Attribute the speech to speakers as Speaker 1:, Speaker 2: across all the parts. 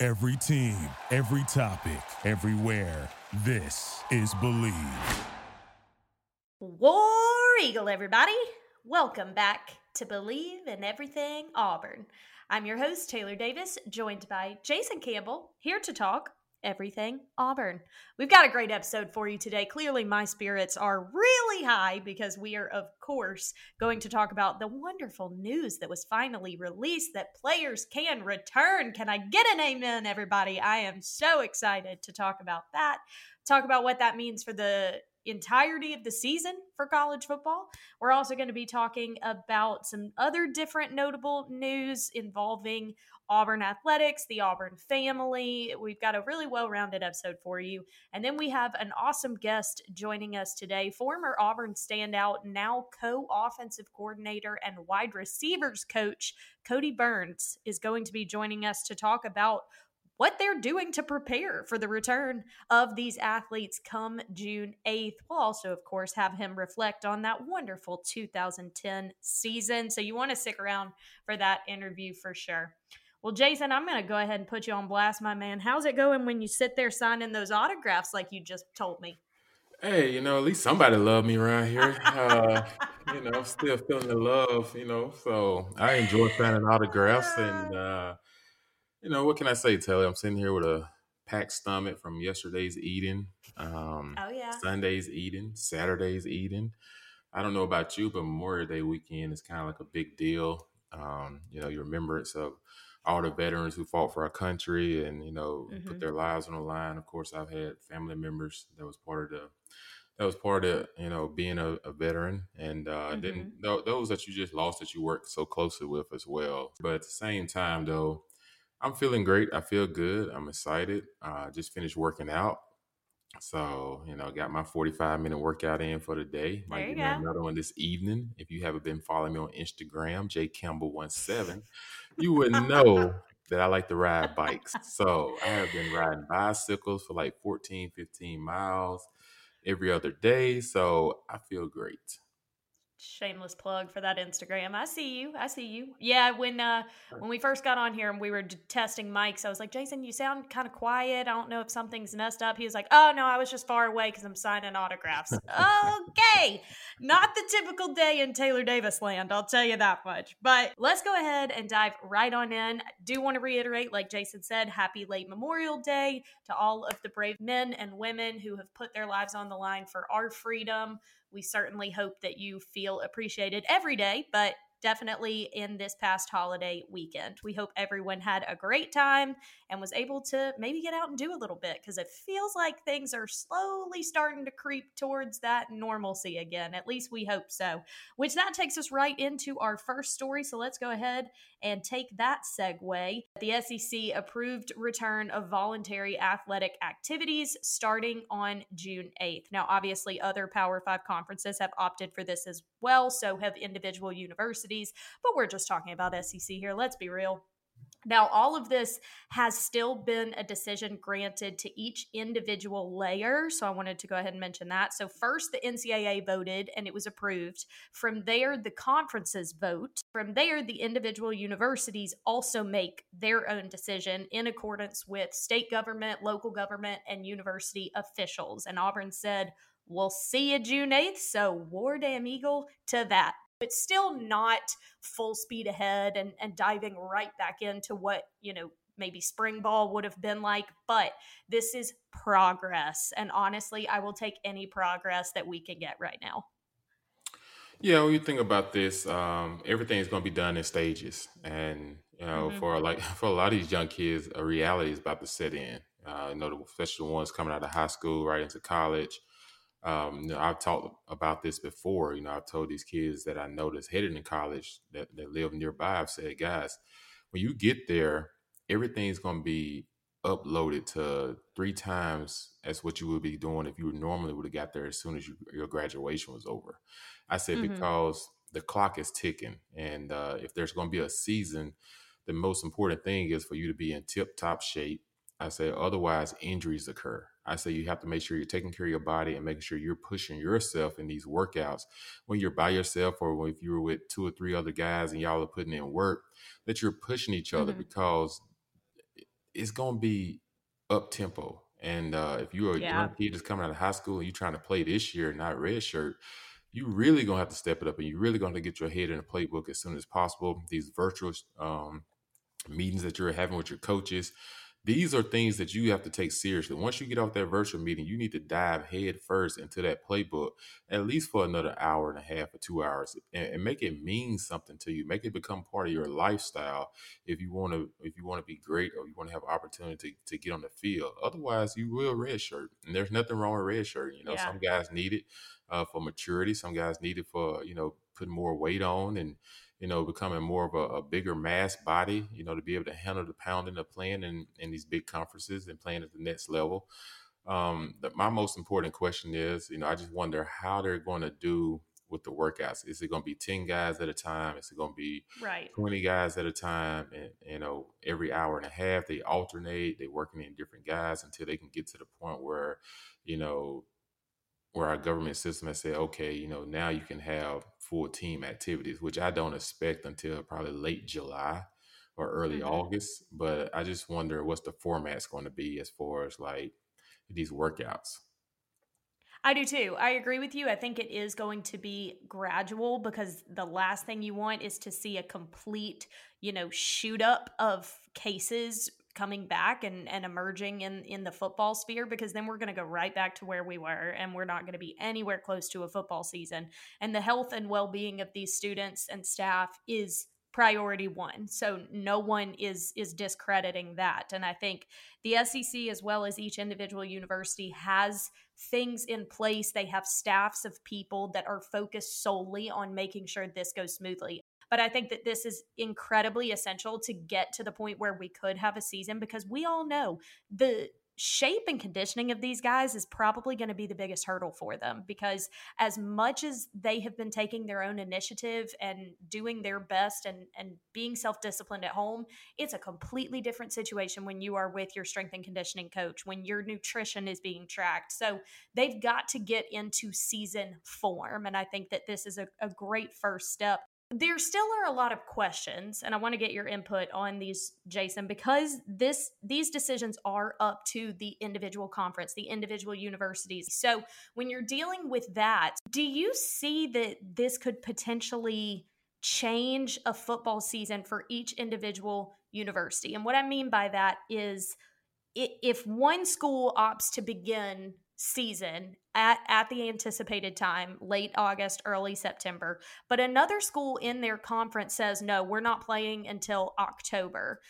Speaker 1: Every team, every topic, everywhere. This is Bleav.
Speaker 2: War Eagle, everybody. Welcome back to Bleav in Everything Auburn. I'm your host, Taylor Davis, joined by Jason Campbell, here to talk everything Auburn. We've got a great episode for you today. Clearly, my spirits are really high because we are, of course, going to talk about the wonderful news that was finally released that players can return. Can I get an amen, everybody? I am so excited to talk about that. Talk about what that means for the entirety of the season for college football. We're also going to be talking about some other different notable news involving Auburn athletics, the Auburn family. We've got a really well rounded episode for you. And then we have an awesome guest joining us today, former Auburn standout, now co offensive coordinator and wide receivers coach, Kodi Burns, is going to be joining us to talk about what they're doing to prepare for the return of these athletes come June 8th. We'll also, of course, have him reflect on that wonderful 2010 season. So you want to stick around for that interview for sure. Well, Jason, I'm going to go ahead and put you on blast, my man. How's it going when you sit there signing those autographs like you just told me?
Speaker 3: Hey, you know, at least somebody loved me around here. Uh, you know, I'm still feeling the love, you know. So I enjoy signing autographs, and uh, you know, what can I say, Taylor? I'm sitting here with a packed stomach from yesterday's eating. Um,
Speaker 2: oh yeah,
Speaker 3: Sunday's eating, Saturday's eating. I don't know about you, but Memorial Day weekend is kind of like a big deal. Um, you know, your remembrance of all the veterans who fought for our country and you know mm-hmm. put their lives on the line. Of course, I've had family members that was part of the that was part of you know being a, a veteran, and uh, mm-hmm. then th- those that you just lost that you worked so closely with as well. But at the same time, though, I'm feeling great. I feel good. I'm excited. Uh, just finished working out. So, you know, got my 45 minute workout in for the day. Might
Speaker 2: get
Speaker 3: another one this evening. If you haven't been following me on Instagram, J Campbell17, you would know that I like to ride bikes. So I have been riding bicycles for like 14, 15 miles every other day. So I feel great
Speaker 2: shameless plug for that Instagram. I see you. I see you. Yeah, when uh when we first got on here and we were testing mics, I was like, "Jason, you sound kind of quiet. I don't know if something's messed up." He was like, "Oh, no, I was just far away cuz I'm signing autographs." okay. Not the typical day in Taylor Davis land, I'll tell you that much. But let's go ahead and dive right on in. I do want to reiterate like Jason said, happy late Memorial Day to all of the brave men and women who have put their lives on the line for our freedom. We certainly hope that you feel appreciated every day, but definitely in this past holiday weekend. We hope everyone had a great time and was able to maybe get out and do a little bit because it feels like things are slowly starting to creep towards that normalcy again. At least we hope so. Which that takes us right into our first story. So let's go ahead and take that segue. The SEC approved return of voluntary athletic activities starting on June 8th. Now, obviously, other Power Five conferences have opted for this as well, so have individual universities, but we're just talking about SEC here. Let's be real. Now, all of this has still been a decision granted to each individual layer. So I wanted to go ahead and mention that. So, first, the NCAA voted and it was approved. From there, the conferences vote. From there, the individual universities also make their own decision in accordance with state government, local government, and university officials. And Auburn said, We'll see you June 8th. So, war damn eagle to that. It's still not full speed ahead and, and diving right back into what, you know, maybe spring ball would have been like, but this is progress. And honestly, I will take any progress that we can get right now.
Speaker 3: Yeah, when you think about this, um, everything is going to be done in stages, and you know, mm-hmm. for like for a lot of these young kids, a reality is about to set in. Uh, you know, especially the ones coming out of high school, right into college. Um, you know, I've talked about this before. You know, I've told these kids that I noticed headed in college that, that live nearby. I've said, guys, when you get there, everything's going to be uploaded to three times as what you would be doing if you normally would have got there as soon as you, your graduation was over. I said
Speaker 2: Mhm.
Speaker 3: because the clock is ticking, and uh, if there's going to be a season, the most important thing is for you to be in tip top shape. I say otherwise injuries occur. I say you have to make sure you're taking care of your body and making sure you're pushing yourself in these workouts when you're by yourself or if you're with two or three other guys and y'all are putting in work that you're pushing each other
Speaker 2: Mhm.
Speaker 3: because it's going to be up tempo. And uh, if you're a
Speaker 2: Yeah.
Speaker 3: young kid that's coming out of high school and you're trying to play this year, and not red shirt, you really gonna have to step it up, and you're really gonna get your head in the playbook as soon as possible. These virtual um, meetings that you're having with your coaches, these are things that you have to take seriously. Once you get off that virtual meeting, you need to dive head first into that playbook, at least for another hour and a half or two hours, and, and make it mean something to you. Make it become part of your lifestyle if you want to if you want to be great or you want to have opportunity to, to get on the field. Otherwise, you will redshirt, and there's nothing wrong with redshirt. You know,
Speaker 2: Yeah.
Speaker 3: some guys need it uh, for maturity. Some guys need it for you know putting more weight on and you know becoming more of a, a bigger mass body. You know to be able to handle the pounding of playing in, in these big conferences and playing at the next level. Um, the, my most important question is, you know, I just wonder how they're going to do with the workouts. Is it going to be ten guys at a time? Is it going to be
Speaker 2: Right.
Speaker 3: 20 guys at a time and you know every hour and a half they alternate they're working in different guys until they can get to the point where you know where our government system has said okay you know now you can have full team activities which i don't expect until probably late july or early
Speaker 2: Mhm.
Speaker 3: august but i just wonder what's the format's going to be as far as like these workouts
Speaker 2: I do too. I agree with you. I think it is going to be gradual because the last thing you want is to see a complete, you know, shoot up of cases coming back and, and emerging in, in the football sphere because then we're going to go right back to where we were and we're not going to be anywhere close to a football season. And the health and well being of these students and staff is priority one. So no one is is discrediting that. And I think the SEC as well as each individual university has things in place. They have staffs of people that are focused solely on making sure this goes smoothly. But I think that this is incredibly essential to get to the point where we could have a season because we all know the shape and conditioning of these guys is probably going to be the biggest hurdle for them because as much as they have been taking their own initiative and doing their best and and being self-disciplined at home it's a completely different situation when you are with your strength and conditioning coach when your nutrition is being tracked. So they've got to get into season form and i think that this is a, a great first step there still are a lot of questions and i want to get your input on these jason because this these decisions are up to the individual conference the individual universities. So when you're dealing with that do you see that this could potentially change a football season for each individual university? And what i mean by that is if one school opts to begin season at, at the anticipated time late august early september. But another school in their conference says no we're not playing until october.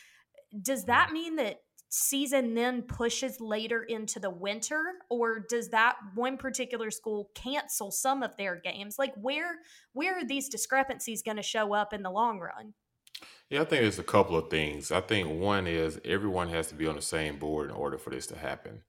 Speaker 2: Does that mm-hmm. mean that season then pushes later into the winter or does that one particular school cancel some of their games? Like where where are these discrepancies going to show up in the long run?
Speaker 3: Yeah, I think there's a couple of things. I think one is everyone has to be on the same board in order for this to happen.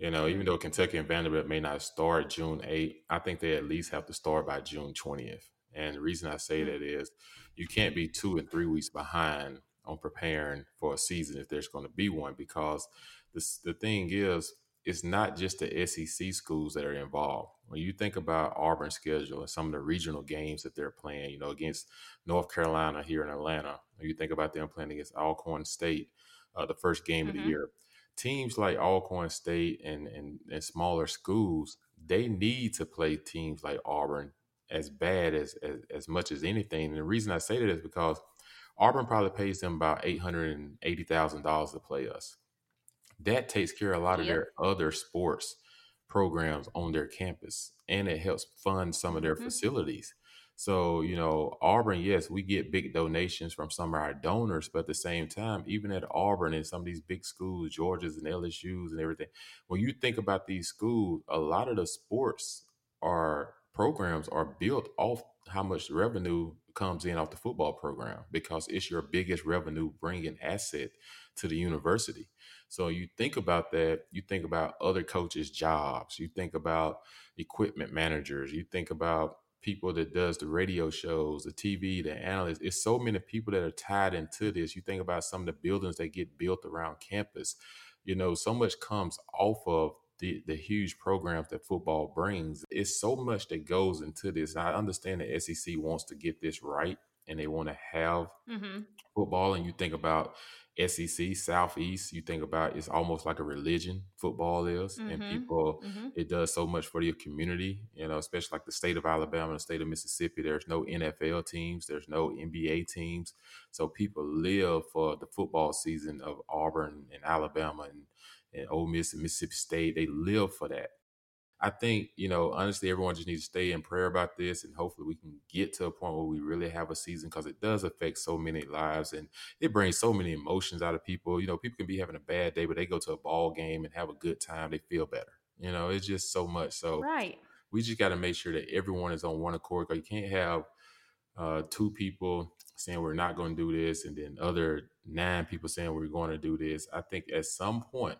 Speaker 3: You know, even though Kentucky and Vanderbilt may not start June 8th, I think they at least have to start by June 20th. And the reason I say that is you can't be two and three weeks behind on preparing for a season if there's going to be one because this, the thing is, it's not just the SEC schools that are involved. When you think about Auburn's schedule and some of the regional games that they're playing, you know, against North Carolina here in Atlanta, when you think about them playing against Alcorn State, uh, the first game of
Speaker 2: Mhm.
Speaker 3: the year, teams like Alcorn State and, and and smaller schools, they need to play teams like Auburn as bad as as, as much as anything. And the reason I say that is because Auburn probably pays them about eight hundred and eighty thousand dollars to play us. That takes care of a lot of
Speaker 2: Yep.
Speaker 3: their other sports programs on their campus, and it helps fund some of their
Speaker 2: Mhm.
Speaker 3: facilities. So, you know, Auburn, yes, we get big donations from some of our donors, but at the same time, even at Auburn and some of these big schools, Georgia's and LSU's and everything, when you think about these schools, a lot of the sports are programs are built off how much revenue comes in off the football program because it's your biggest revenue bringing asset to the university. So you think about that, you think about other coaches' jobs, you think about equipment managers, you think about people that does the radio shows, the TV, the analysts. It's so many people that are tied into this. You think about some of the buildings that get built around campus. You know, so much comes off of the, the huge programs that football brings. It's so much that goes into this. I understand the SEC wants to get this right and they want to have mm-hmm. football. And you think about SEC Southeast, you think about it's almost like a religion. Football is, mm-hmm. and people mm-hmm. it does so much for your community. You know, especially like the state of Alabama, the state of Mississippi. There's no NFL teams, there's no NBA teams, so people live for the football season of Auburn and Alabama and, and Ole Miss and Mississippi State. They live for that. I think, you know, honestly, everyone just needs to stay in prayer about this and hopefully we can get to a point where we really have a season because it does affect so many lives and it brings so many emotions out of people. You know, people can be having a bad day, but they go to a ball game and have a good time, they feel better. You know, it's just so much. So
Speaker 2: right.
Speaker 3: we just got to make sure that everyone is on one accord because you can't have uh, two people saying we're not going to do this and then other nine people saying we're going to do this. I think at some point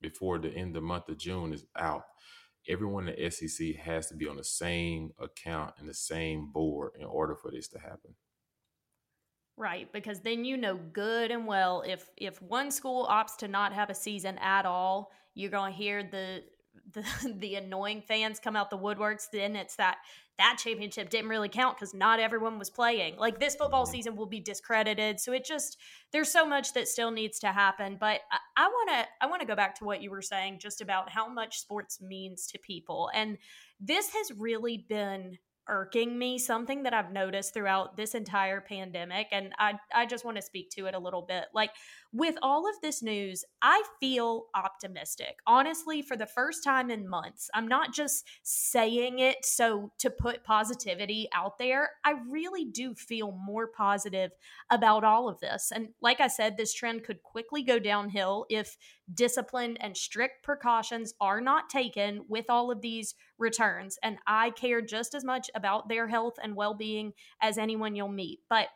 Speaker 3: before the end of the month of June is out, everyone in the SEC has to be on the same account and the same board in order for this to happen.
Speaker 2: Right, because then you know good and well if if one school opts to not have a season at all, you're going to hear the the the annoying fans come out the woodworks. Then it's that that championship didn't really count because not everyone was playing. Like this football mm-hmm. season will be discredited. So it just there's so much that still needs to happen. But I want to I want to go back to what you were saying just about how much sports means to people, and this has really been irking me, something that I've noticed throughout this entire pandemic. And I, I just want to speak to it a little bit. Like, with all of this news, I feel optimistic. Honestly, for the first time in months, I'm not just saying it so to put positivity out there. I really do feel more positive about all of this. And like I said, this trend could quickly go downhill if discipline and strict precautions are not taken with all of these returns. And I care just as much about their health and well being as anyone you'll meet. But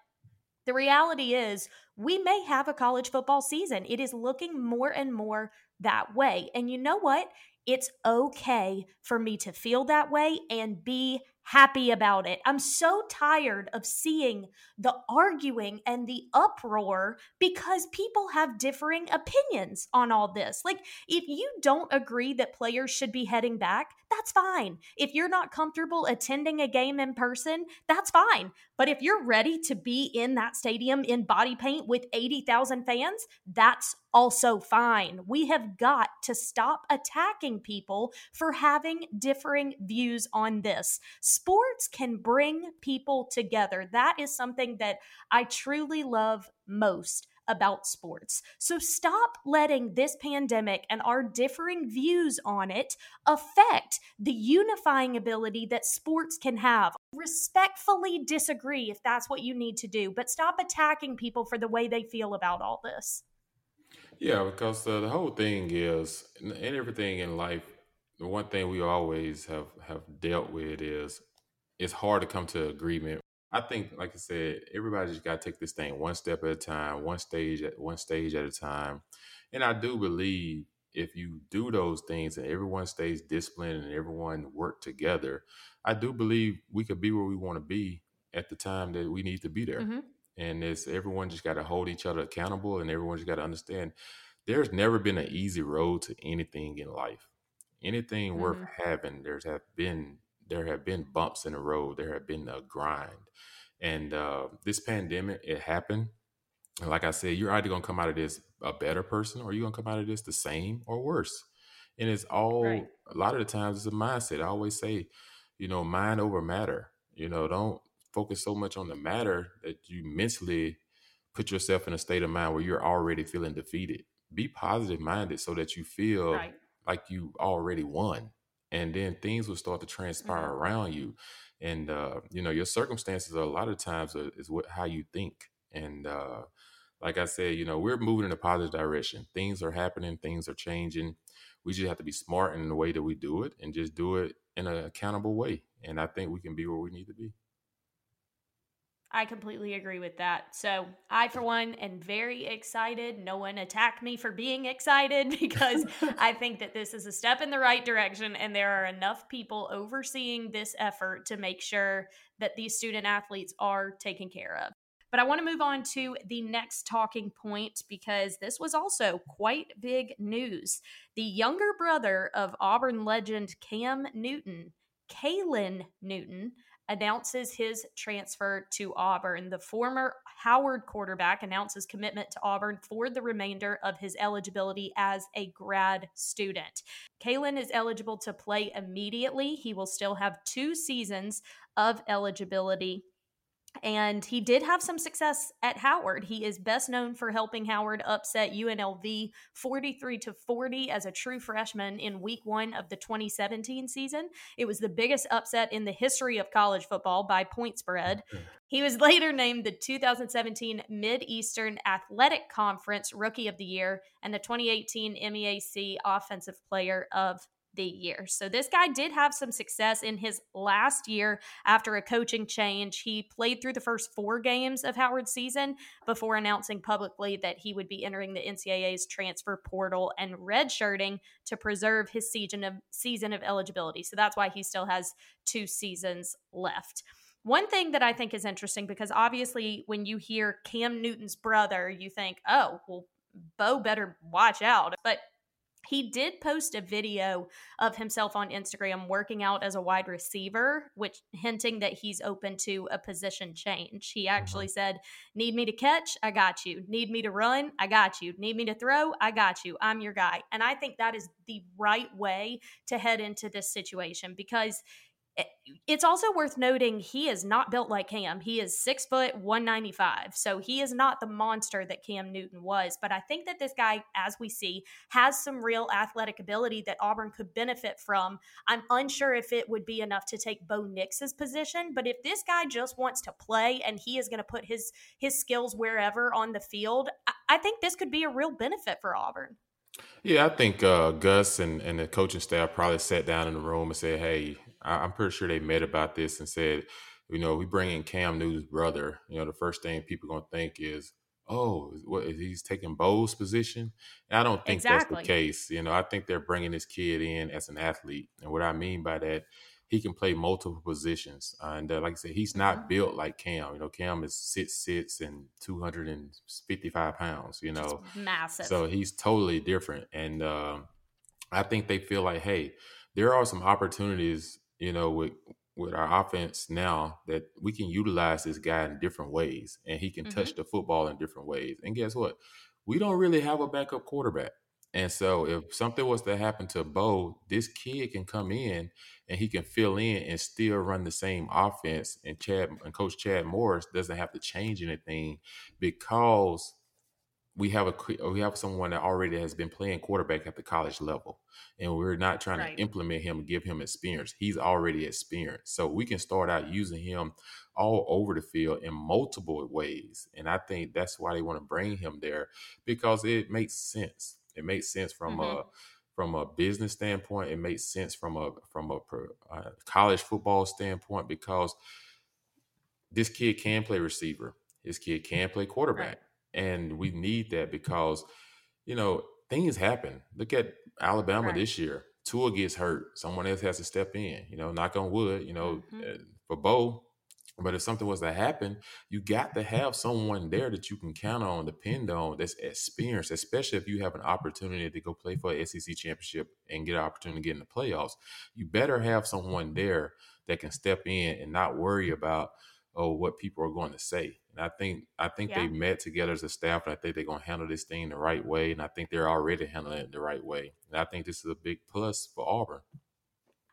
Speaker 2: the reality is, we may have a college football season. It is looking more and more that way. And you know what? It's okay for me to feel that way and be happy about it. I'm so tired of seeing the arguing and the uproar because people have differing opinions on all this. Like, if you don't agree that players should be heading back, that's fine. If you're not comfortable attending a game in person, that's fine. But if you're ready to be in that stadium in body paint with 80,000 fans, that's also fine. We have got to stop attacking people for having differing views on this. Sports can bring people together. That is something that I truly love most about sports. So stop letting this pandemic and our differing views on it affect the unifying ability that sports can have. Respectfully disagree if that's what you need to do, but stop attacking people for the way they feel about all this.
Speaker 3: Yeah, because uh, the whole thing is, and everything in life, the one thing we always have have dealt with is it's hard to come to agreement I think, like I said, everybody just got to take this thing one step at a time, one stage at one stage at a time. And I do believe if you do those things and everyone stays disciplined and everyone work together, I do believe we could be where we want to be at the time that we need to be there. Mm-hmm. And it's everyone just got to hold each other accountable, and everyone just got to understand there's never been an easy road to anything in life. Anything mm-hmm. worth having, there's have been there have been bumps in the road. There have been a grind. And uh, this pandemic, it happened. And like I said, you're either going to come out of this a better person or you're going to come out of this the same or worse. And it's all, right. a lot of the times, it's a mindset. I always say, you know, mind over matter. You know, don't focus so much on the matter that you mentally put yourself in a state of mind where you're already feeling defeated. Be positive minded so that you feel right. like you already won and then things will start to transpire mm-hmm. around you and uh, you know your circumstances a lot of times are, is what how you think and uh, like i said you know we're moving in a positive direction things are happening things are changing we just have to be smart in the way that we do it and just do it in an accountable way and i think we can be where we need to be
Speaker 2: I completely agree with that. So, I, for one, am very excited. No one attack me for being excited because I think that this is a step in the right direction and there are enough people overseeing this effort to make sure that these student athletes are taken care of. But I want to move on to the next talking point because this was also quite big news. The younger brother of Auburn legend Cam Newton, Caylin Newton, announces his transfer to Auburn. The former Howard quarterback announces commitment to Auburn for the remainder of his eligibility as a grad student. Caylin is eligible to play immediately. He will still have two seasons of eligibility and he did have some success at Howard. He is best known for helping Howard upset UNLV 43 to 40 as a true freshman in week 1 of the 2017 season. It was the biggest upset in the history of college football by point spread. He was later named the 2017 Mid-Eastern Athletic Conference Rookie of the Year and the 2018 MEAC Offensive Player of the year. So this guy did have some success in his last year after a coaching change. He played through the first four games of Howard's season before announcing publicly that he would be entering the NCAA's transfer portal and redshirting to preserve his season of season of eligibility. So that's why he still has two seasons left. One thing that I think is interesting because obviously when you hear Cam Newton's brother, you think, "Oh, well Bo better watch out." But he did post a video of himself on Instagram working out as a wide receiver, which hinting that he's open to a position change. He actually mm-hmm. said, Need me to catch? I got you. Need me to run? I got you. Need me to throw? I got you. I'm your guy. And I think that is the right way to head into this situation because it's also worth noting he is not built like Cam. He is six foot, 195. So he is not the monster that Cam Newton was. But I think that this guy, as we see, has some real athletic ability that Auburn could benefit from. I'm unsure if it would be enough to take Bo Nix's position. But if this guy just wants to play and he is going to put his his skills wherever on the field, I, I think this could be a real benefit for Auburn.
Speaker 3: Yeah, I think uh, Gus and, and the coaching staff probably sat down in the room and said, "Hey, I, am pretty sure they met about this and said, you know, we bring in Cam Newton's brother. You know, the first thing people gonna think is, oh, what is he's taking Bo's position? And I don't think exactly. that's the case. You know, I think they're bringing this kid in as an athlete, and what I mean by that, he can play multiple positions. Uh, and uh, like I said, he's not mm-hmm. built like Cam. You know, Cam is six six and two hundred and fifty five pounds. You know,
Speaker 2: Just massive.
Speaker 3: So he's totally different, and uh, I think they feel like, hey, there are some opportunities you know, with with our offense now that we can utilize this guy in different ways and he can mm-hmm. touch the football in different ways. And guess what? We don't really have a backup quarterback. And so if something was to happen to Bo, this kid can come in and he can fill in and still run the same offense. And Chad and Coach Chad Morris doesn't have to change anything because we have a we have someone that already has been playing quarterback at the college level, and we're not trying right. to implement him give him experience. He's already experienced, so we can start out using him all over the field in multiple ways. And I think that's why they want to bring him there because it makes sense. It makes sense from mm-hmm. a from a business standpoint. It makes sense from a from a, a college football standpoint because this kid can play receiver. This kid can play quarterback. Right and we need that because, you know, things happen. Look at Alabama right. this year. Tua gets hurt. Someone else has to step in. You know, knock on wood. You know, mm-hmm. Eh, for Bo. But if something was to happen, you got to have someone there that you can count on, depend on, that's experienced, especially if you have an opportunity to go play for an SEC championship and get an opportunity to get in the playoffs. You better have someone there that can step in and not worry about, oh, what people are going to say. And I think I think yeah. they met together as a staff, and I think they're going to handle this thing the right way. And I think they're already handling it the right way. And I think this is a big plus for Auburn.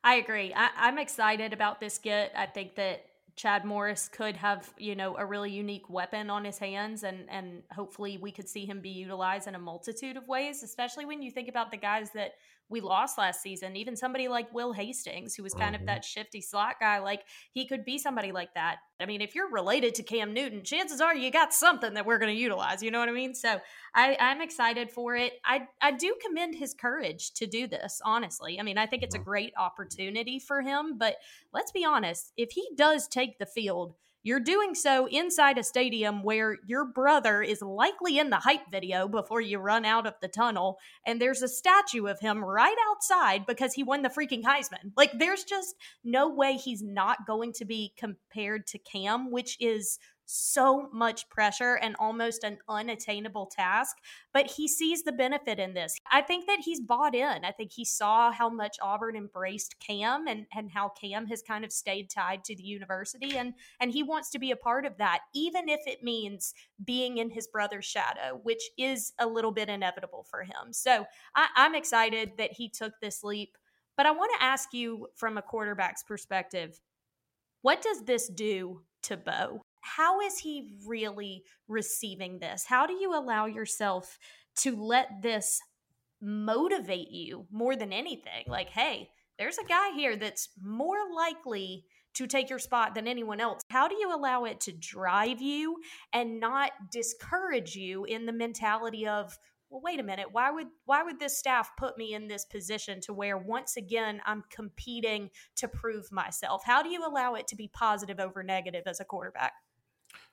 Speaker 2: I agree. I, I'm excited about this get. I think that Chad Morris could have, you know, a really unique weapon on his hands and and hopefully we could see him be utilized in a multitude of ways, especially when you think about the guys that we lost last season. Even somebody like Will Hastings, who was kind mm-hmm. of that shifty slot guy, like he could be somebody like that. I mean, if you're related to Cam Newton, chances are you got something that we're going to utilize. You know what I mean? So I, I'm excited for it. I I do commend his courage to do this. Honestly, I mean, I think it's a mm-hmm. great opportunity for him. But let's be honest, if he does take the field you're doing so inside a stadium where your brother is likely in the hype video before you run out of the tunnel. And there's a statue of him right outside because he won the freaking Heisman. Like, there's just no way he's not going to be compared to Cam, which is so much pressure and almost an unattainable task, but he sees the benefit in this. I think that he's bought in. I think he saw how much Auburn embraced Cam and, and how Cam has kind of stayed tied to the university and and he wants to be a part of that, even if it means being in his brother's shadow, which is a little bit inevitable for him. So I, I'm excited that he took this leap. But I want to ask you from a quarterback's perspective, what does this do to Bo? How is he really receiving this? How do you allow yourself to let this motivate you more than anything? Like, hey, there's a guy here that's more likely to take your spot than anyone else. How do you allow it to drive you and not discourage you in the mentality of, well wait a minute why would why would this staff put me in this position to where once again i'm competing to prove myself how do you allow it to be positive over negative as a quarterback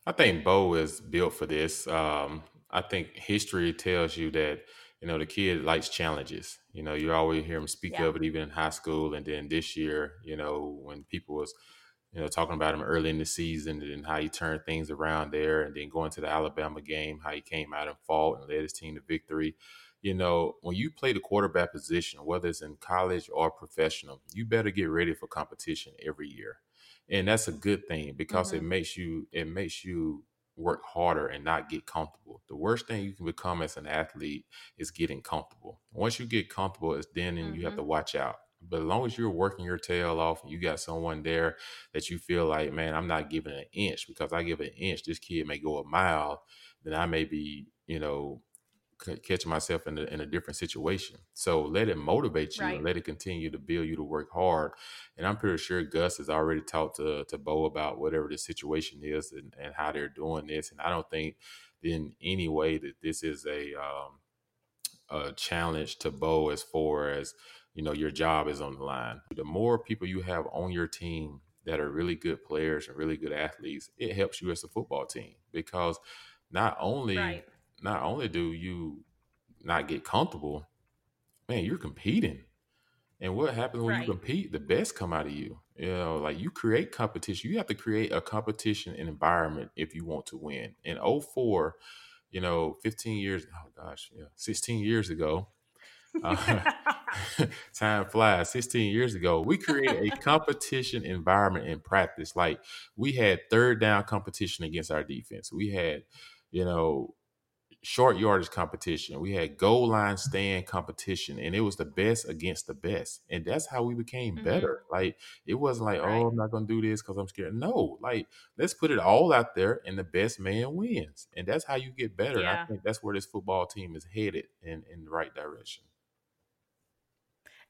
Speaker 3: I think Bo is built for this. Um, I think history tells you that you know the kid likes challenges. You know, you always hear him speak yeah. of it even in high school, and then this year, you know, when people was you know talking about him early in the season and how he turned things around there, and then going to the Alabama game, how he came out and fought and led his team to victory. You know, when you play the quarterback position, whether it's in college or professional, you better get ready for competition every year and that's a good thing because mm-hmm. it makes you it makes you work harder and not get comfortable. The worst thing you can become as an athlete is getting comfortable. Once you get comfortable, it's then and mm-hmm. you have to mm-hmm. watch out. But as long as you're working your tail off and you got someone there that you feel like, man, I'm not giving an inch because I give an inch, this kid may go a mile, then I may be, you know, catch myself in a, in a different situation. So let it motivate you right. and let it continue to build you to work hard. And I'm pretty sure Gus has already talked to, to Bo about whatever the situation is and, and how they're doing this. And I don't think in any way that this is a, um, a challenge to Bo as far as, you know, your job is on the line. The more people you have on your team that are really good players and really good athletes, it helps you as a football team because not only right not only do you not get comfortable, man, you're competing. And what happens when right. you compete? The best come out of you. You know, like you create competition. You have to create a competition environment if you want to win. In 04, you know, 15 years, oh gosh, yeah, 16 years ago, uh, time flies. 16 years ago, we created a competition environment in practice. Like we had third down competition against our defense. We had, you know, short yardage competition. We had goal line stand competition, and it was the best against the best. And that's how we became mm-hmm. better. Like it wasn't like, right. oh, I'm not gonna do this because I'm scared. No, like let's put it all out there, and the best man wins. And that's how you get better. Yeah. I think that's where this football team is headed in in the right direction.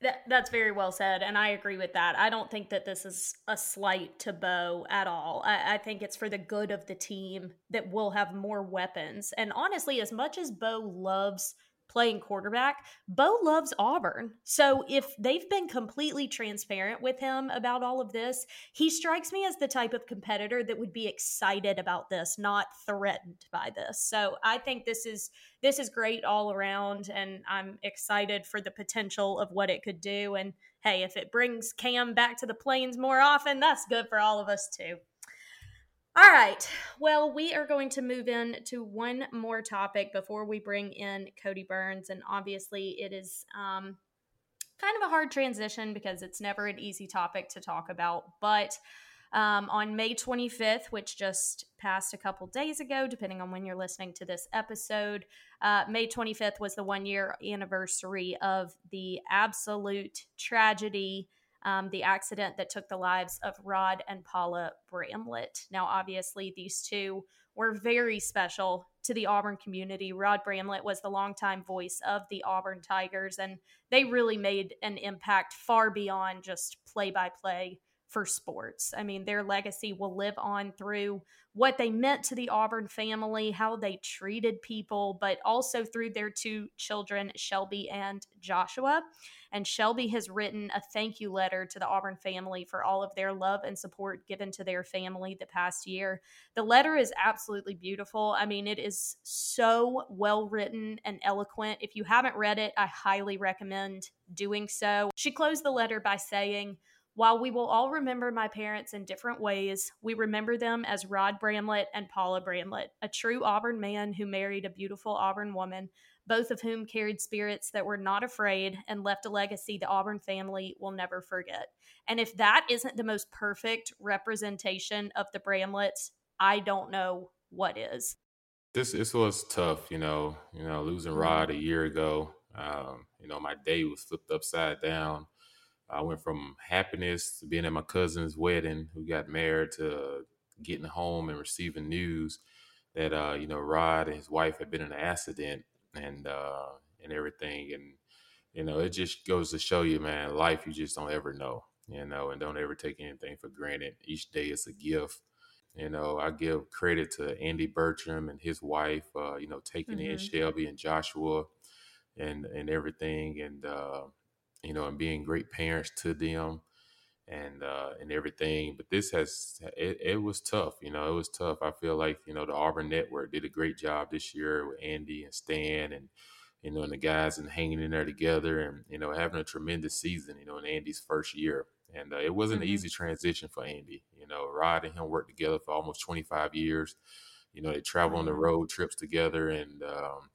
Speaker 2: That, that's very well said, and I agree with that. I don't think that this is a slight to Bo at all. I, I, think it's for the good of the team that we'll have more weapons. And honestly, as much as Bo loves playing quarterback. Bo loves Auburn. So if they've been completely transparent with him about all of this, he strikes me as the type of competitor that would be excited about this, not threatened by this. So I think this is this is great all around and I'm excited for the potential of what it could do and hey, if it brings Cam back to the plains more often, that's good for all of us too. All right. Well, we are going to move in to one more topic before we bring in Kodi Burns. And obviously, it is um, kind of a hard transition because it's never an easy topic to talk about. But um, on May 25th, which just passed a couple days ago, depending on when you're listening to this episode, uh, May 25th was the one year anniversary of the absolute tragedy um, the accident that took the lives of Rod and Paula Bramlett. Now, obviously, these two were very special to the Auburn community. Rod Bramlett was the longtime voice of the Auburn Tigers, and they really made an impact far beyond just play by play for sports. I mean, their legacy will live on through what they meant to the Auburn family, how they treated people, but also through their two children, Shelby and Joshua. And Shelby has written a thank you letter to the Auburn family for all of their love and support given to their family the past year. The letter is absolutely beautiful. I mean, it is so well written and eloquent. If you haven't read it, I highly recommend doing so. She closed the letter by saying, while we will all remember my parents in different ways, we remember them as Rod Bramlett and Paula Bramlett, a true Auburn man who married a beautiful Auburn woman, both of whom carried spirits that were not afraid and left a legacy the Auburn family will never forget. And if that isn't the most perfect representation of the Bramletts, I don't know what is.
Speaker 3: This this was tough, you know. You know, losing Rod a year ago. Um, you know, my day was flipped upside down I went from happiness to being at my cousin's wedding, who got married, to getting home and receiving news that uh, you know Rod and his wife had been in an accident and uh, and everything, and you know it just goes to show you, man, life you just don't ever know, you know, and don't ever take anything for granted. Each day is a gift. You know, I give credit to Andy Bertram and his wife, uh, you know, taking mm-hmm. in Shelby and Joshua and and everything, and uh, you know, and being great parents to them and uh, and everything. But this has it, it was tough. You know, it was tough. I feel like you know the Auburn Network did a great job this year with Andy and Stan and you know and the guys and hanging in there together and you know having a tremendous season. You know, in Andy's first year. And uh, it wasn't mm-hmm. an easy transition for Andy. You know, Rod and him worked together for almost 25 years. You know, they travel on the mm-hmm. road trips together, and um,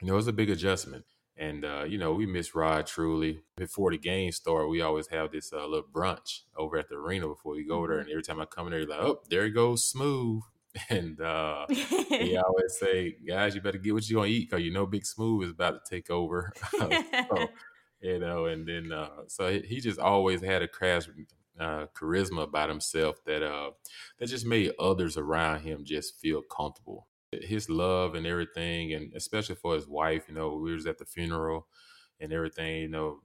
Speaker 3: you know, it was a big adjustment. And uh, you know, we miss Rod truly. Before the game start, we always have this uh, little brunch over at the arena before we go mm-hmm. there. And every time I come in there, like, oh, there he goes, smooth. And uh, he always say, guys, you better get what you're gonna eat because you know Big Smooth is about to take over. so, you know, and then uh, so he just always had a crash, uh, charisma about himself that uh, that just made others around him just feel comfortable his love and everything, and especially for his wife. You know, we was at the funeral and everything. You know,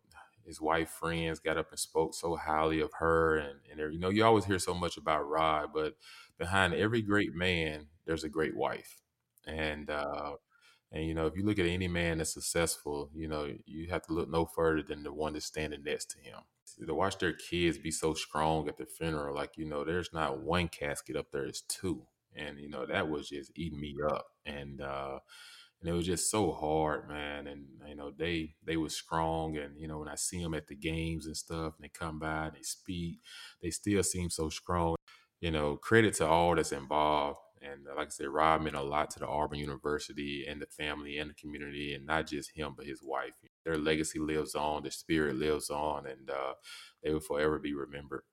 Speaker 3: his wife friends got up and spoke so highly of her, and and you know, you always hear so much about Rod, but behind every great man, there's a great wife, and uh, and you know, if you look at any man that's successful, you know, you have to look no further than the one that's standing next to him. To watch their kids be so strong at the funeral, like you know, there's not one casket up there; it's two and you know that was just eating me up and uh and it was just so hard man and you know they they were strong and you know when i see them at the games and stuff and they come by and they speak they still seem so strong you know credit to all that's involved and uh, like I said, Rob meant a lot to the Auburn University and the family and the community, and not just him, but his wife. Their legacy lives on, their spirit lives on, and uh, they will forever be remembered.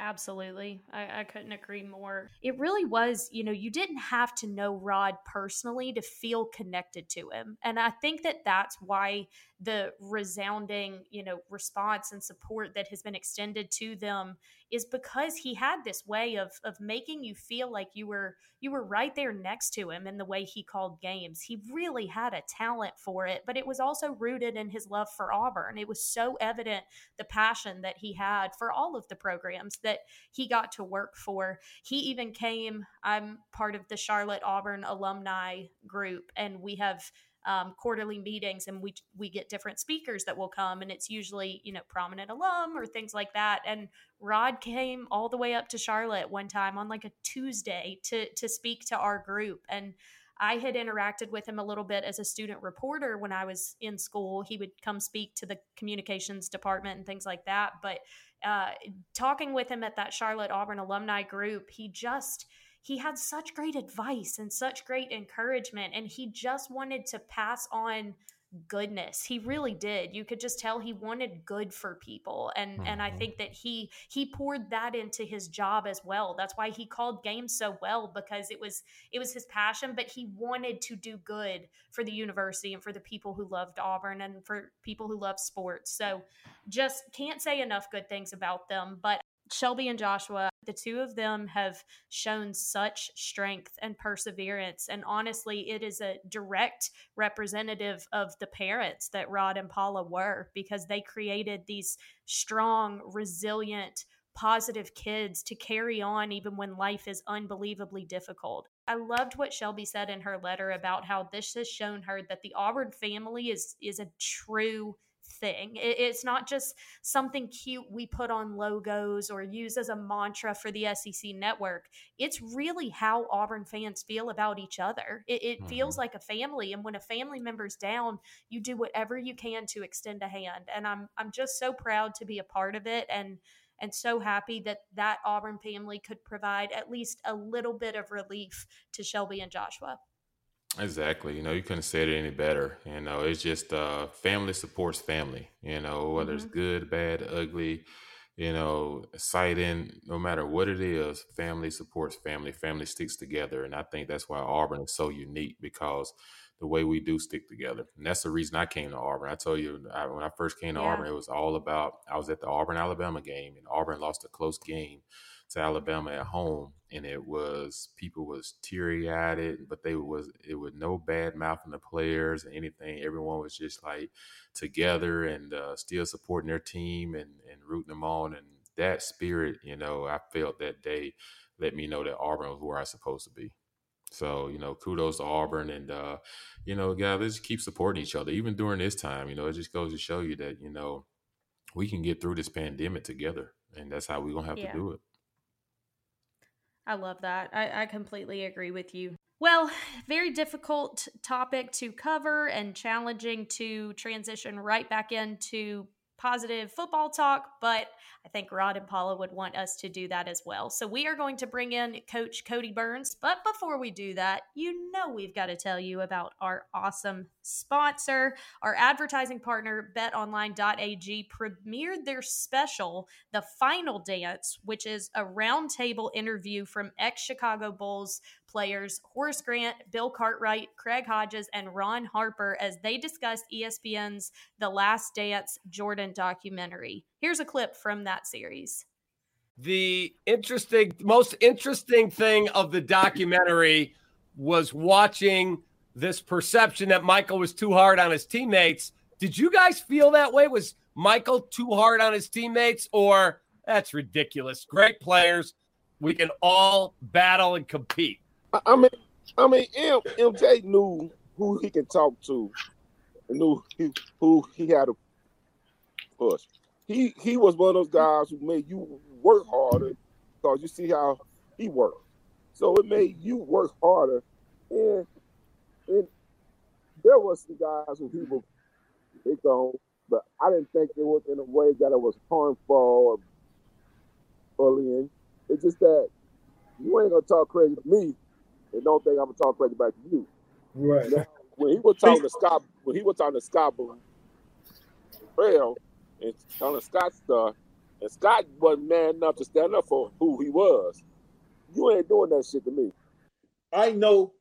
Speaker 2: Absolutely. I, I, couldn't agree more. It really was, you know, you didn't have to know Rod personally to feel connected to him. And I think that that's why the resounding, you know, response and support that has been extended to them is because he had this way of of making you feel like you were you were right there next to him in the way he called games. He really had a talent for it, but it was also rooted in his love for Auburn. It was so evident the passion that he had for all of the programs that he got to work for. He even came I'm part of the Charlotte Auburn alumni group and we have um, quarterly meetings and we we get different speakers that will come and it's usually you know prominent alum or things like that and rod came all the way up to charlotte one time on like a tuesday to to speak to our group and I had interacted with him a little bit as a student reporter when I was in school. He would come speak to the communications department and things like that. But uh, talking with him at that Charlotte Auburn alumni group, he just he had such great advice and such great encouragement and he just wanted to pass on goodness he really did you could just tell he wanted good for people and mm-hmm. and i mm-hmm. think that he he poured that into his job as well that's why he called games so well because it was it was his passion but he wanted to do good for the university and for the people who loved auburn and for people who love sports so just can't say enough good things about them but Shelby and Joshua, the two of them have shown such strength and perseverance. And honestly, it is a direct representative of the parents that Rod and Paula were because they created these strong, resilient, positive kids to carry on even when life is unbelievably difficult. I loved what Shelby said in her letter about how this has shown her that the Auburn family is is a true thing. It's not just something cute we put on logos or use as a mantra for the SEC network. It's really how Auburn fans feel about each other. It, it mm-hmm. feels like a family, and when a family member's down, you do whatever you can to extend a hand. And I'm I'm just so proud to be a part of it, and and so happy that that Auburn family could provide at least a little bit of relief to Shelby and Joshua.
Speaker 3: Exactly. You know, you couldn't say it any better. You know, it's just uh, family supports family. You know, whether mm-hmm. it's good, bad, ugly, you know, exciting, no matter what it is, family supports family. Family sticks together, and I think that's why Auburn is so unique because the way we do stick together. And that's the reason I came to Auburn. I told you I, when I first came to yeah. Auburn, it was all about I was at the Auburn Alabama game, and Auburn lost a close game to Alabama at home, and it was people was teary eyed, but they was it was no bad mouthing the players and anything. Everyone was just like together and uh, still supporting their team and and rooting them on, and that spirit, you know, I felt that day let me know that Auburn was where I was supposed to be. So, you know, kudos to Auburn and uh, you know, guys, let's keep supporting each other. Even during this time, you know, it just goes to show you that, you know, we can get through this pandemic together. And that's how we're gonna have yeah. to do it.
Speaker 2: I love that. I, I completely agree with you. Well, very difficult topic to cover and challenging to transition right back into positive football talk, but I think Rod and Paula would want us to do that as well. So we are going to bring in Coach Kodi Burns. But before we do that, you know we've got to tell you about our awesome sponsor. Our advertising partner, betonline.ag, premiered their special, The Final Dance, which is a roundtable interview from ex Chicago Bulls players Horace Grant, Bill Cartwright, Craig Hodges, and Ron Harper as they discussed ESPN's The Last Dance Jordan documentary. Here's a clip from that series.
Speaker 4: The interesting, most interesting thing of the documentary was watching this perception that Michael was too hard on his teammates. Did you guys feel that way? Was Michael too hard on his teammates, or that's ridiculous? Great players. We can all battle and compete.
Speaker 5: I mean, I mean, M, MJ knew who he can talk to, knew he, who he had to push. He he was one of those guys who made you work harder because you see how he worked. So it made you work harder, and and there was some guys who he would pick on, but I didn't think it was in a way that it was harmful or bullying. It's just that you ain't gonna talk crazy to me and don't think I'm gonna talk crazy back to you.
Speaker 6: Right. Now,
Speaker 5: when he was talking to Scott, when he was talking to Scott Boone, Trail and telling Scott stuff, and Scott wasn't man enough to stand up for who he was. You ain't doing that shit to me.
Speaker 6: I know.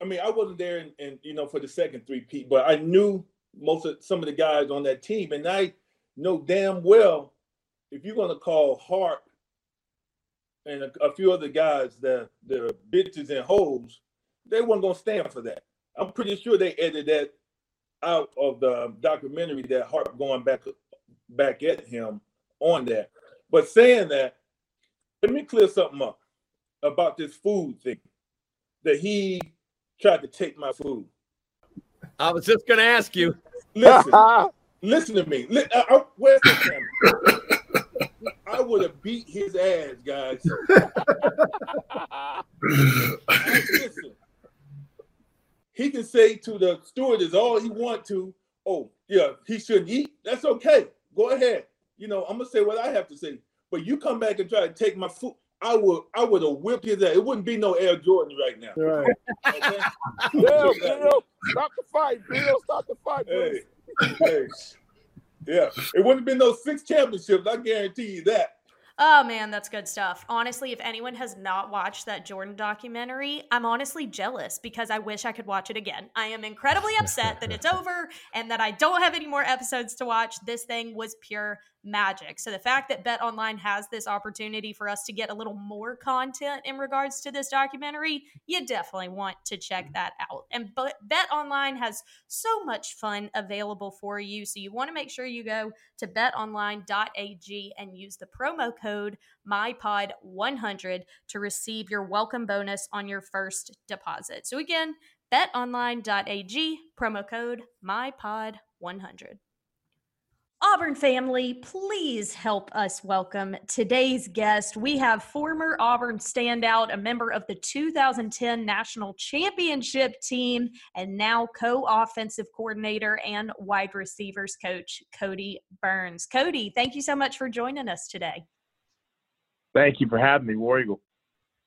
Speaker 6: I mean, I wasn't there, and, and you know, for the second three P, but I knew most of some of the guys on that team, and I know damn well if you're gonna call Hart and a, a few other guys that the bitches and hoes, they weren't gonna stand for that. I'm pretty sure they edited that out of the documentary that Harp going back back at him on that. But saying that, let me clear something up about this food thing that he tried to take my food.
Speaker 4: I was just going to ask you.
Speaker 6: Listen, listen to me. Uh, uh, where's the camera? I would have beat his ass, guys. Listen, he can say to the stewardess all he want to. Oh, yeah, he shouldn't eat. That's okay. Go ahead. You know, I'm gonna say what I have to say. But you come back and try to take my food. I would, I would have whipped his ass. It wouldn't be no Air Jordan right now.
Speaker 5: Right. Okay? Bill, Bill, stop the fight, Bill. Stop the fight,
Speaker 6: hey, hey. Yeah, it wouldn't have been those six championships. I guarantee you that.
Speaker 2: Oh man, that's good stuff. Honestly, if anyone has not watched that Jordan documentary, I'm honestly jealous because I wish I could watch it again. I am incredibly upset that it's over and that I don't have any more episodes to watch. This thing was pure magic. So the fact that Bet Online has this opportunity for us to get a little more content in regards to this documentary, you definitely want to check that out. And but Bet Online has so much fun available for you. So you want to make sure you go to betonline.ag and use the promo code code MyPod100 to receive your welcome bonus on your first deposit. So again, betonline.ag, promo code MyPod100. Auburn family, please help us welcome today's guest. We have former Auburn standout, a member of the 2010 National Championship team, and now co offensive coordinator and wide receivers coach, Kodi Burns. Kodi, thank you so much for joining us today.
Speaker 7: Thank you for having me, War Eagle.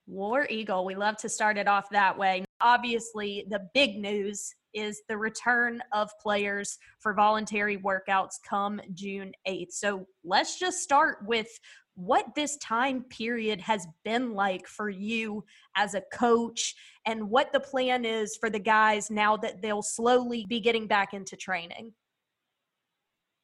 Speaker 2: War Eagle, we love to start it off that way. Obviously, the big news is the return of players for voluntary workouts come June 8th. So let's just start with what this time period has been like for you as a coach and what the plan is for the guys now that they'll slowly be getting back into training.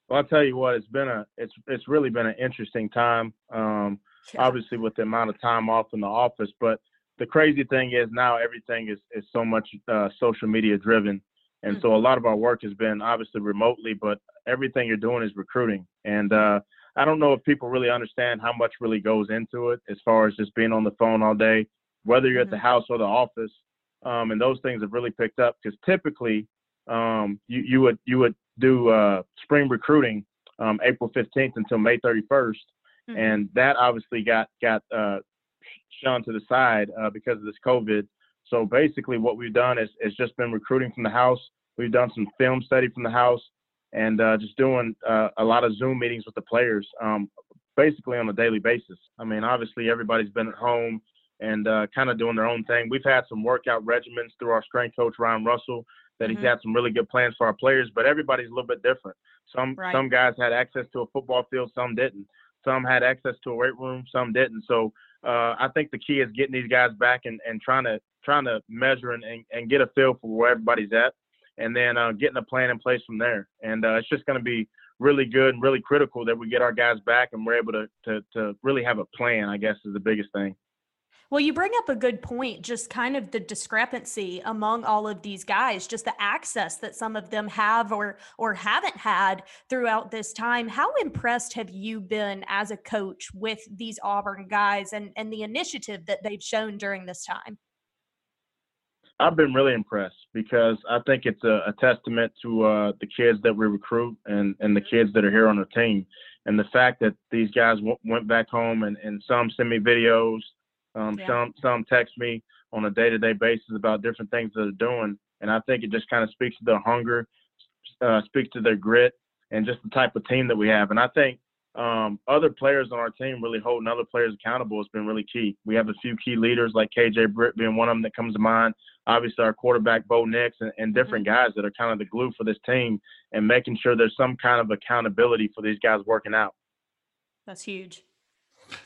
Speaker 7: Well, I'll tell you what, it's been a it's it's really been an interesting time. Um, yeah. obviously with the amount of time off in the office, but the crazy thing is now everything is, is so much uh, social media driven. And mm-hmm. so a lot of our work has been obviously remotely, but everything you're doing is recruiting. And uh, I don't know if people really understand how much really goes into it as far as just being on the phone all day, whether you're mm-hmm. at the mm-hmm. house or the office. Um, and those things have really picked up because typically um, you, you would you would do uh, spring recruiting um, April 15th until May 31st, mm-hmm. and that obviously got got uh, to the side uh, because of this COVID. So basically, what we've done is, is just been recruiting from the house. We've done some film study from the house, and uh, just doing uh, a lot of Zoom meetings with the players, um, basically on a daily basis. I mean, obviously everybody's been at home and uh, kind of doing their own thing. We've had some workout regimens through our strength coach Ryan Russell that mm-hmm. he's had some really good plans for our players, but everybody's a little bit different. Some right. some guys had access to a football field, some didn't. Some had access to a weight room, some didn't. So uh, I think the key is getting these guys back and, and trying to trying to measure and, and, and get a feel for where everybody's at, and then uh, getting a plan in place from there. And uh, it's just going to be really good and really critical that we get our guys back and we're able to, to to really have a plan. I guess is the biggest thing.
Speaker 2: Well, you bring up a good point, just kind of the discrepancy among all of these guys, just the access that some of them have or or haven't had throughout this time. How impressed have you been as a coach with these Auburn guys and and the initiative that they've shown during this time?
Speaker 7: I've been really impressed because I think it's a, a testament to uh, the kids that we recruit and, and the kids that are here on the team. And the fact that these guys w- went back home and, and some send me videos, um, yeah. Some some text me on a day to day basis about different things that they're doing, and I think it just kind of speaks to their hunger, uh, speaks to their grit, and just the type of team that we have. And I think um, other players on our team really holding other players accountable has been really key. We have a few key leaders like KJ Britt being one of them that comes to mind. Obviously, our quarterback Bo Nix and, and different mm-hmm. guys that are kind of the glue for this team and making sure there's some kind of accountability for these guys working out.
Speaker 2: That's huge.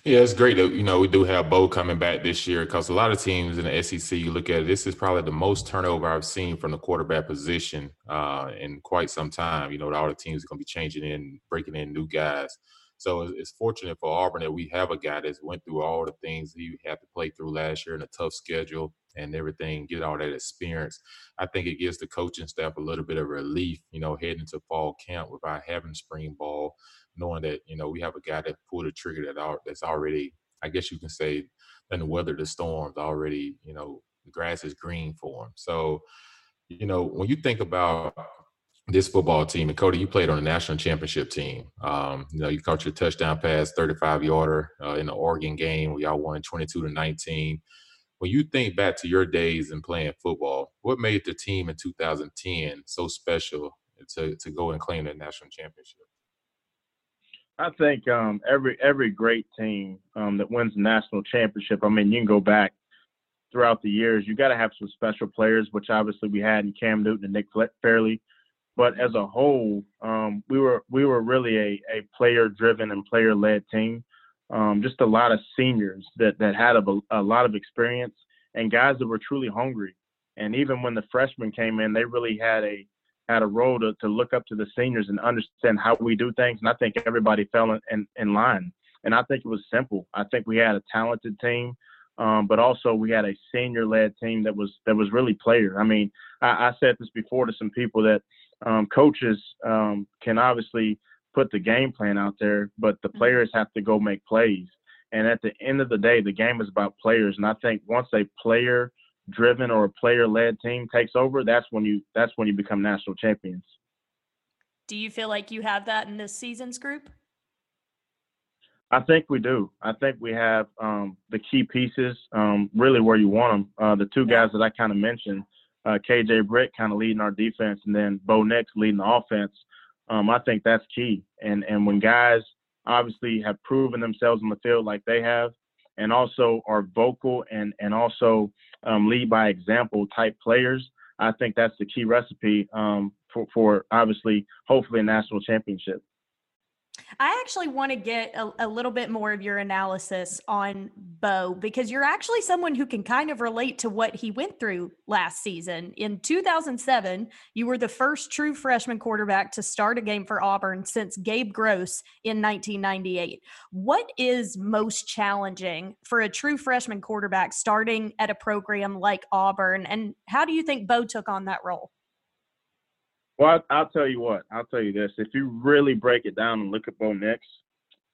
Speaker 3: Yeah, it's great that you know we do have Bo coming back this year because a lot of teams in the SEC, you look at it, this is probably the most turnover I've seen from the quarterback position uh, in quite some time. You know, all the teams are going to be changing in, breaking in new guys. So it's, fortunate for Auburn that we have a guy that's went through all the things he had to play through last year in a tough schedule and everything, get all that experience. I think it gives the coaching staff a little bit of relief, you know, heading to fall camp without having spring ball knowing that you know we have a guy that pulled a trigger that are, that's already, I guess you can say, the weather the storms already. You know, the grass is green for him. So, you know, when you think about this football team, and Kodi, you played on a national championship team. Um, you know, you caught your touchdown pass, 35 yarder uh, in the Oregon game where y'all won 22 to 19. When you think back to your days in playing football, what made the team in 2010 so special to to go and claim that national championship?
Speaker 7: I think um, every every great team um, that wins the national championship. I mean, you can go back throughout the years. You got to have some special players, which obviously we had in Cam Newton and Nick Fairley. But as a whole, um, we were we were really a, a player driven and player led team. Um, just a lot of seniors that that had a, a lot of experience and guys that were truly hungry. And even when the freshmen came in, they really had a had a role to, to look up to the seniors and understand how we do things. And I think everybody fell in, in, in line. And I think it was simple. I think we had a talented team, um, but also we had a senior led team that was that was really player. I mean, I, I said this before to some people that um, coaches um, can obviously put the game plan out there, but the mm-hmm. players have to go make plays. And at the end of the day, the game is about players. And I think once a player driven or a player led team takes over, that's when you that's when you become national champions.
Speaker 2: Do you feel like you have that in this season's group?
Speaker 7: I think we do. I think we have um, the key pieces um, really where you want them. Uh, the two guys that I kind of mentioned, uh, KJ Britt kind of leading our defense, and then Bo Nix leading the offense. Um, I think that's key. And and when guys obviously have proven themselves in the field like they have, and also are vocal and and also um, lead by example type players, I think that's the key recipe um, for for obviously hopefully a national championship.
Speaker 2: I actually want to get a, a, little bit more of your analysis on Bo because you're actually someone who can kind of relate to what he went through last season. In 2007, you were the first true freshman quarterback to start a game for Auburn since Gabe Gross in 1998. What is most challenging for a true freshman quarterback starting at a program like Auburn? And how do you think Bo took on that role?
Speaker 7: Well, I'll tell you what. I'll tell you this. If you really break it down and look at Bo Nix,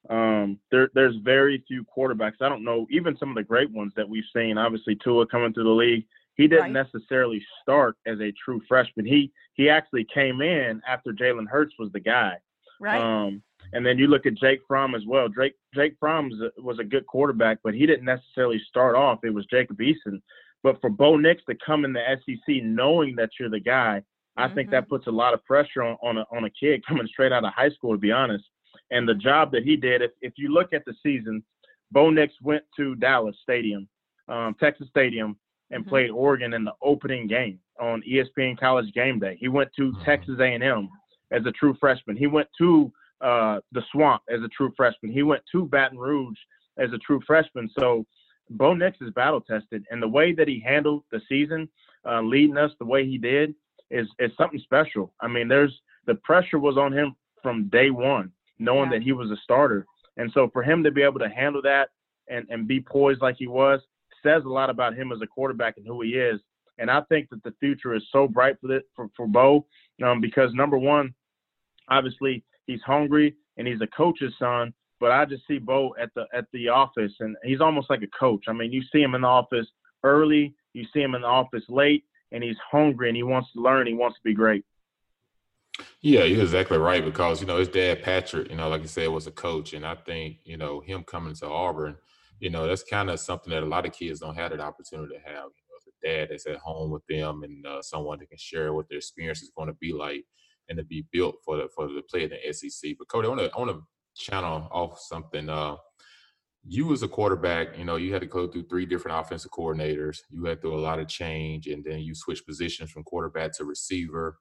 Speaker 7: um, there, there's very few quarterbacks. I don't know, even some of the great ones that we've seen. Obviously, Tua coming through the league, he didn't right. necessarily start as a true freshman. He he actually came in after Jalen Hurts was the guy.
Speaker 2: Right.
Speaker 7: Um, and then you look at Jake Fromm as well. Jake Jake Fromm was a, was a good quarterback, but he didn't necessarily start off. It was Jacob Eason. But for Bo Nix to come in the SEC knowing that you're the guy I mm-hmm. think that mm-hmm. puts a lot of pressure on, on a, on a kid coming straight out of high school, to be honest. And the job that he did, if, if you look at the season, Bo Nix went to Dallas Stadium, um, Texas Stadium, and mm-hmm. played Oregon in the opening game on ESPN College Game Day. He went to mm-hmm. Texas A&M as a true freshman. He went to uh, the Swamp as a true freshman. He went to Baton Rouge as a true freshman. So Bo Nix is battle tested, and the way that he handled the season, uh, leading us the way he did, is is something special. I mean, there's the pressure was on him from day one, knowing yeah. that he was a starter, and so for him to be able to handle that and and be poised like he was says a lot about him as a quarterback and who he is. And I think that the future is so bright for it for for Bo, um, because number one, obviously he's hungry and he's a coach's son. But I just see Bo at the at the office, and he's almost like a coach. I mean, you see him in the office early, you see him in the office late, and he's hungry and he wants to learn. He wants to be great.
Speaker 3: Yeah, you're exactly right because you know his dad Patrick, you know, like I said, was a coach, and I think you know him coming to Auburn, you know, that's kind of something that a lot of kids don't have that opportunity to have. You know, the dad that's at home with them and uh, someone that can share what their experience is going to be like and to be built for the for the play in the SEC. But Kodi, I want to I want to channel off something. Uh, you as a quarterback, you know, you had to go through three different offensive coordinators. You had through a lot of change, and then you switch positions from quarterback to receiver.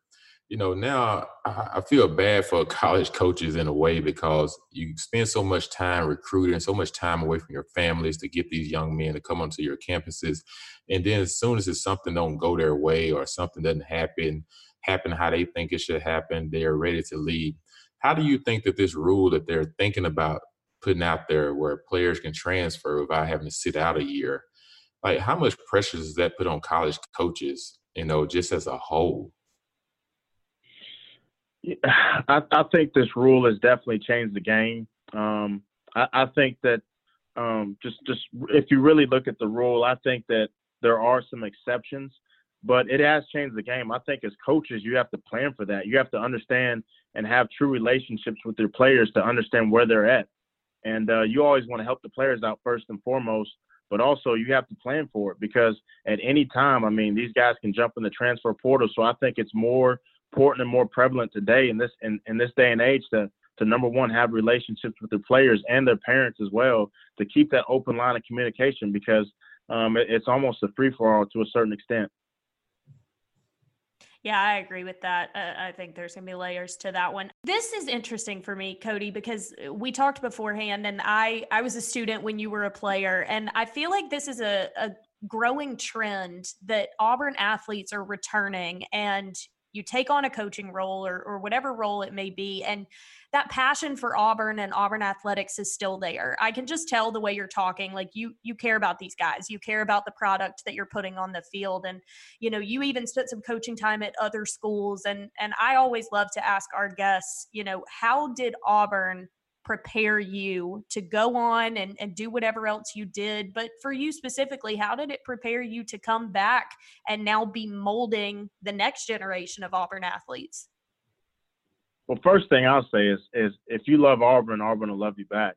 Speaker 3: You know, now I feel bad for college coaches in a way because you spend so much time recruiting, so much time away from your families to get these young men to come onto your campuses, and then as soon as something don't go their way or something doesn't happen, happen how they think it should happen, they're ready to leave. How do you think that this rule that they're thinking about putting out there where players can transfer without having to sit out a year. Like, how much pressure does that put on college coaches, you know, just as a whole?
Speaker 7: I, I think this rule has definitely changed the game. Um, I, I, think that um, just just if you really look at the rule, I think that there are some exceptions, but it has changed the game. I think as coaches, you have to plan for that. You have to understand and have true relationships with your players to understand where they're at. And uh, you always want to help the players out first and foremost, but also you have to plan for it because at any time, I mean, these guys can jump in the transfer portal. So I think it's more important and more prevalent today in this in, in this day and age to to number one have relationships with the players and their parents as well to keep that open line of communication because um, it, it's almost a free for all to a certain extent.
Speaker 2: Yeah, I agree with that. Uh, I think there's going to be layers to that one. This is interesting for me, Kodi, because uh, we talked beforehand and I I was a student when you were a player and I feel like this is a, a growing trend that Auburn athletes are returning and you take on a coaching role or, or whatever role it may be and that passion for auburn and auburn athletics is still there i can just tell the way you're talking like you you care about these guys you care about the product that you're putting on the field and you know you even spent some coaching time at other schools and and i always love to ask our guests you know how did auburn prepare you to go on and, and do whatever else you did? But for you specifically, how did it prepare you to come back and now be molding the next generation of Auburn athletes?
Speaker 7: Well, first thing I'll say is is if you love Auburn, Auburn will love you back.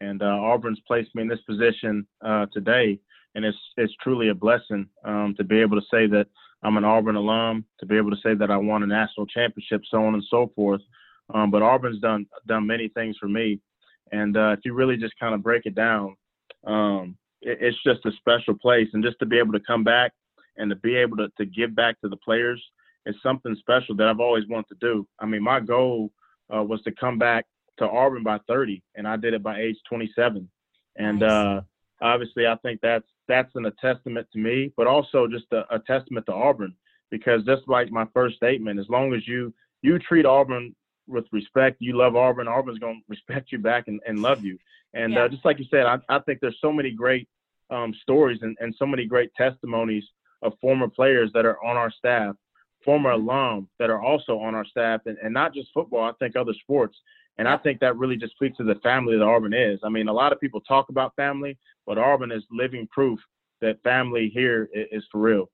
Speaker 7: And uh, Auburn's placed me in this position uh, today, and it's it's truly a blessing um, to be able to say that I'm an Auburn alum, to be able to say that I won a national championship, so on and so forth. Um, but Auburn's done done many things for me, and uh, if you really just kind of break it down, um, it, it's just a special place, and just to be able to come back and to be able to to give back to the players is something special that I've always wanted to do. I mean, my goal uh, was to come back to Auburn by 30, and I did it by age 27. And nice. uh, obviously, I think that's that's an, a testament to me, but also just a, a, testament to Auburn because just like my first statement, as long as you you treat Auburn with respect, you love Auburn, Auburn's going to respect you back and, and love you. And uh, yeah. uh, just like you said, I, I think there's so many great um, stories and, and so many great testimonies of former players that are on our staff former alum that are also on our staff, and, and not just football. I think other sports, and I think that really just speaks to the family that Auburn is. I mean, a lot of people talk about family, but Auburn is living proof that family here is, for real.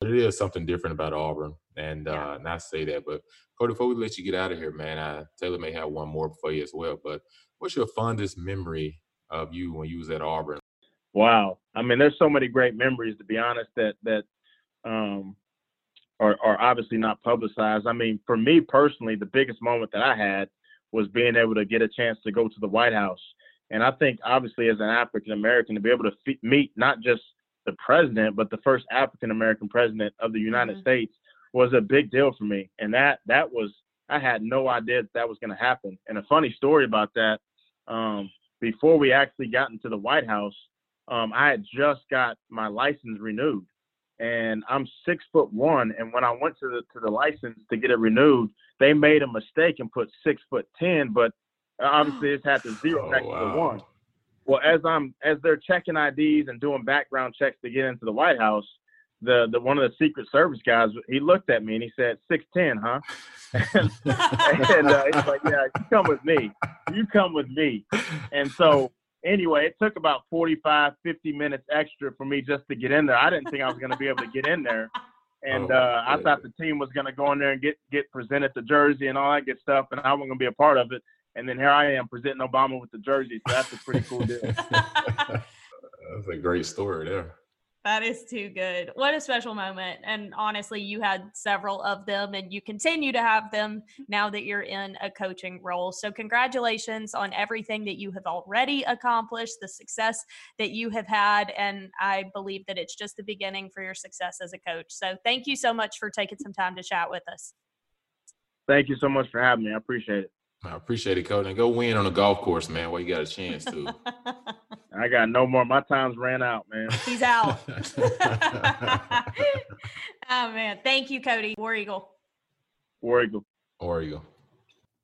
Speaker 3: But it is something different about Auburn, and uh, not say that, but Kodi, before we let you get out of here, man, uh, Taylor may have one more for you as well. But what's your fondest memory of you when you was at Auburn?
Speaker 7: Wow, I mean, there's so many great memories. To be honest, that that um, are, are obviously not publicized. I mean, for me personally, the biggest moment that I had was being able to get a chance to go to the White House. And I think, obviously, as an African American, to be able to f- meet not just the president, but the first African American president of the United mm-hmm. States was a big deal for me. And that that was I had no idea that, that was going to happen. And a funny story about that, um, before we actually got into the White House, um, I had just got my license renewed and I'm six foot one. And when I went to the to the license to get it renewed, they made a mistake and put six foot ten, but obviously it's had to zero oh, back wow. to one. Well, as I'm as they're checking IDs and doing background checks to get into the White House, the the one of the Secret Service guys he looked at me and he said six ten, huh? and, and uh, he's like, yeah, you come with me, you come with me, and so anyway, it took about 45, 50 minutes extra for me just to get in there. I didn't think I was going to be able to get in there. And oh, uh, I thought the team was going to go in there and get, get presented the jersey and all that good stuff, and I wasn't going to be a part of it. And then here I am presenting Obama with the jersey. So that's a pretty cool deal.
Speaker 3: that's a great story there.
Speaker 2: That is too good. What a special moment. And honestly, you had several of them and you continue to have them now that you're in a coaching role. So, congratulations on everything that you have already accomplished, the success that you have had. And I believe that it's just the beginning for your success as a coach. So, thank you so much for taking some time to chat with us.
Speaker 7: Thank you so much for having me. I appreciate it.
Speaker 3: I appreciate it, Kodi. And go win on a golf course, man, while you got a chance to.
Speaker 7: I got no more. My time's ran out, man.
Speaker 2: He's out. oh man. Thank you, Kodi. War Eagle.
Speaker 7: War Eagle.
Speaker 3: War Eagle.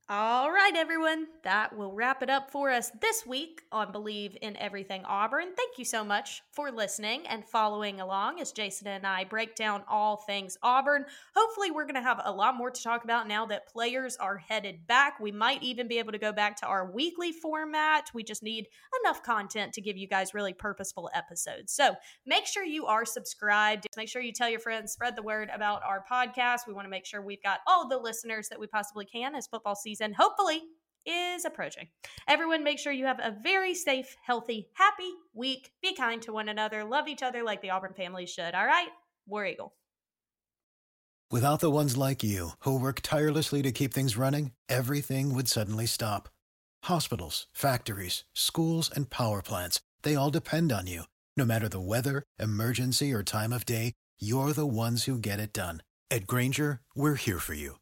Speaker 2: All right, everyone. That will wrap it up for us this week on Bleav in Everything Auburn. Thank you so much for listening and following along as Jason and I break down all things Auburn. Hopefully, we're going to have a lot more to talk about now that players are headed back. We might even be able to go back to our weekly format. We just need enough content to give you guys really purposeful episodes. So make sure you are subscribed. Make sure you tell your friends, spread the word about our podcast. We want to make sure we've got all the listeners that we possibly can as football season season, hopefully, is approaching. Everyone, make sure you have a very safe, healthy, happy week. Be kind to one another. Love each other like the Auburn family should. All right? War Eagle.
Speaker 8: Without the ones like you, who work tirelessly to keep things running, everything would suddenly stop. Hospitals, factories, schools, and power plants, they all depend on you. No matter the weather, emergency, or time of day, you're the ones who get it done. At Grainger, we're here for you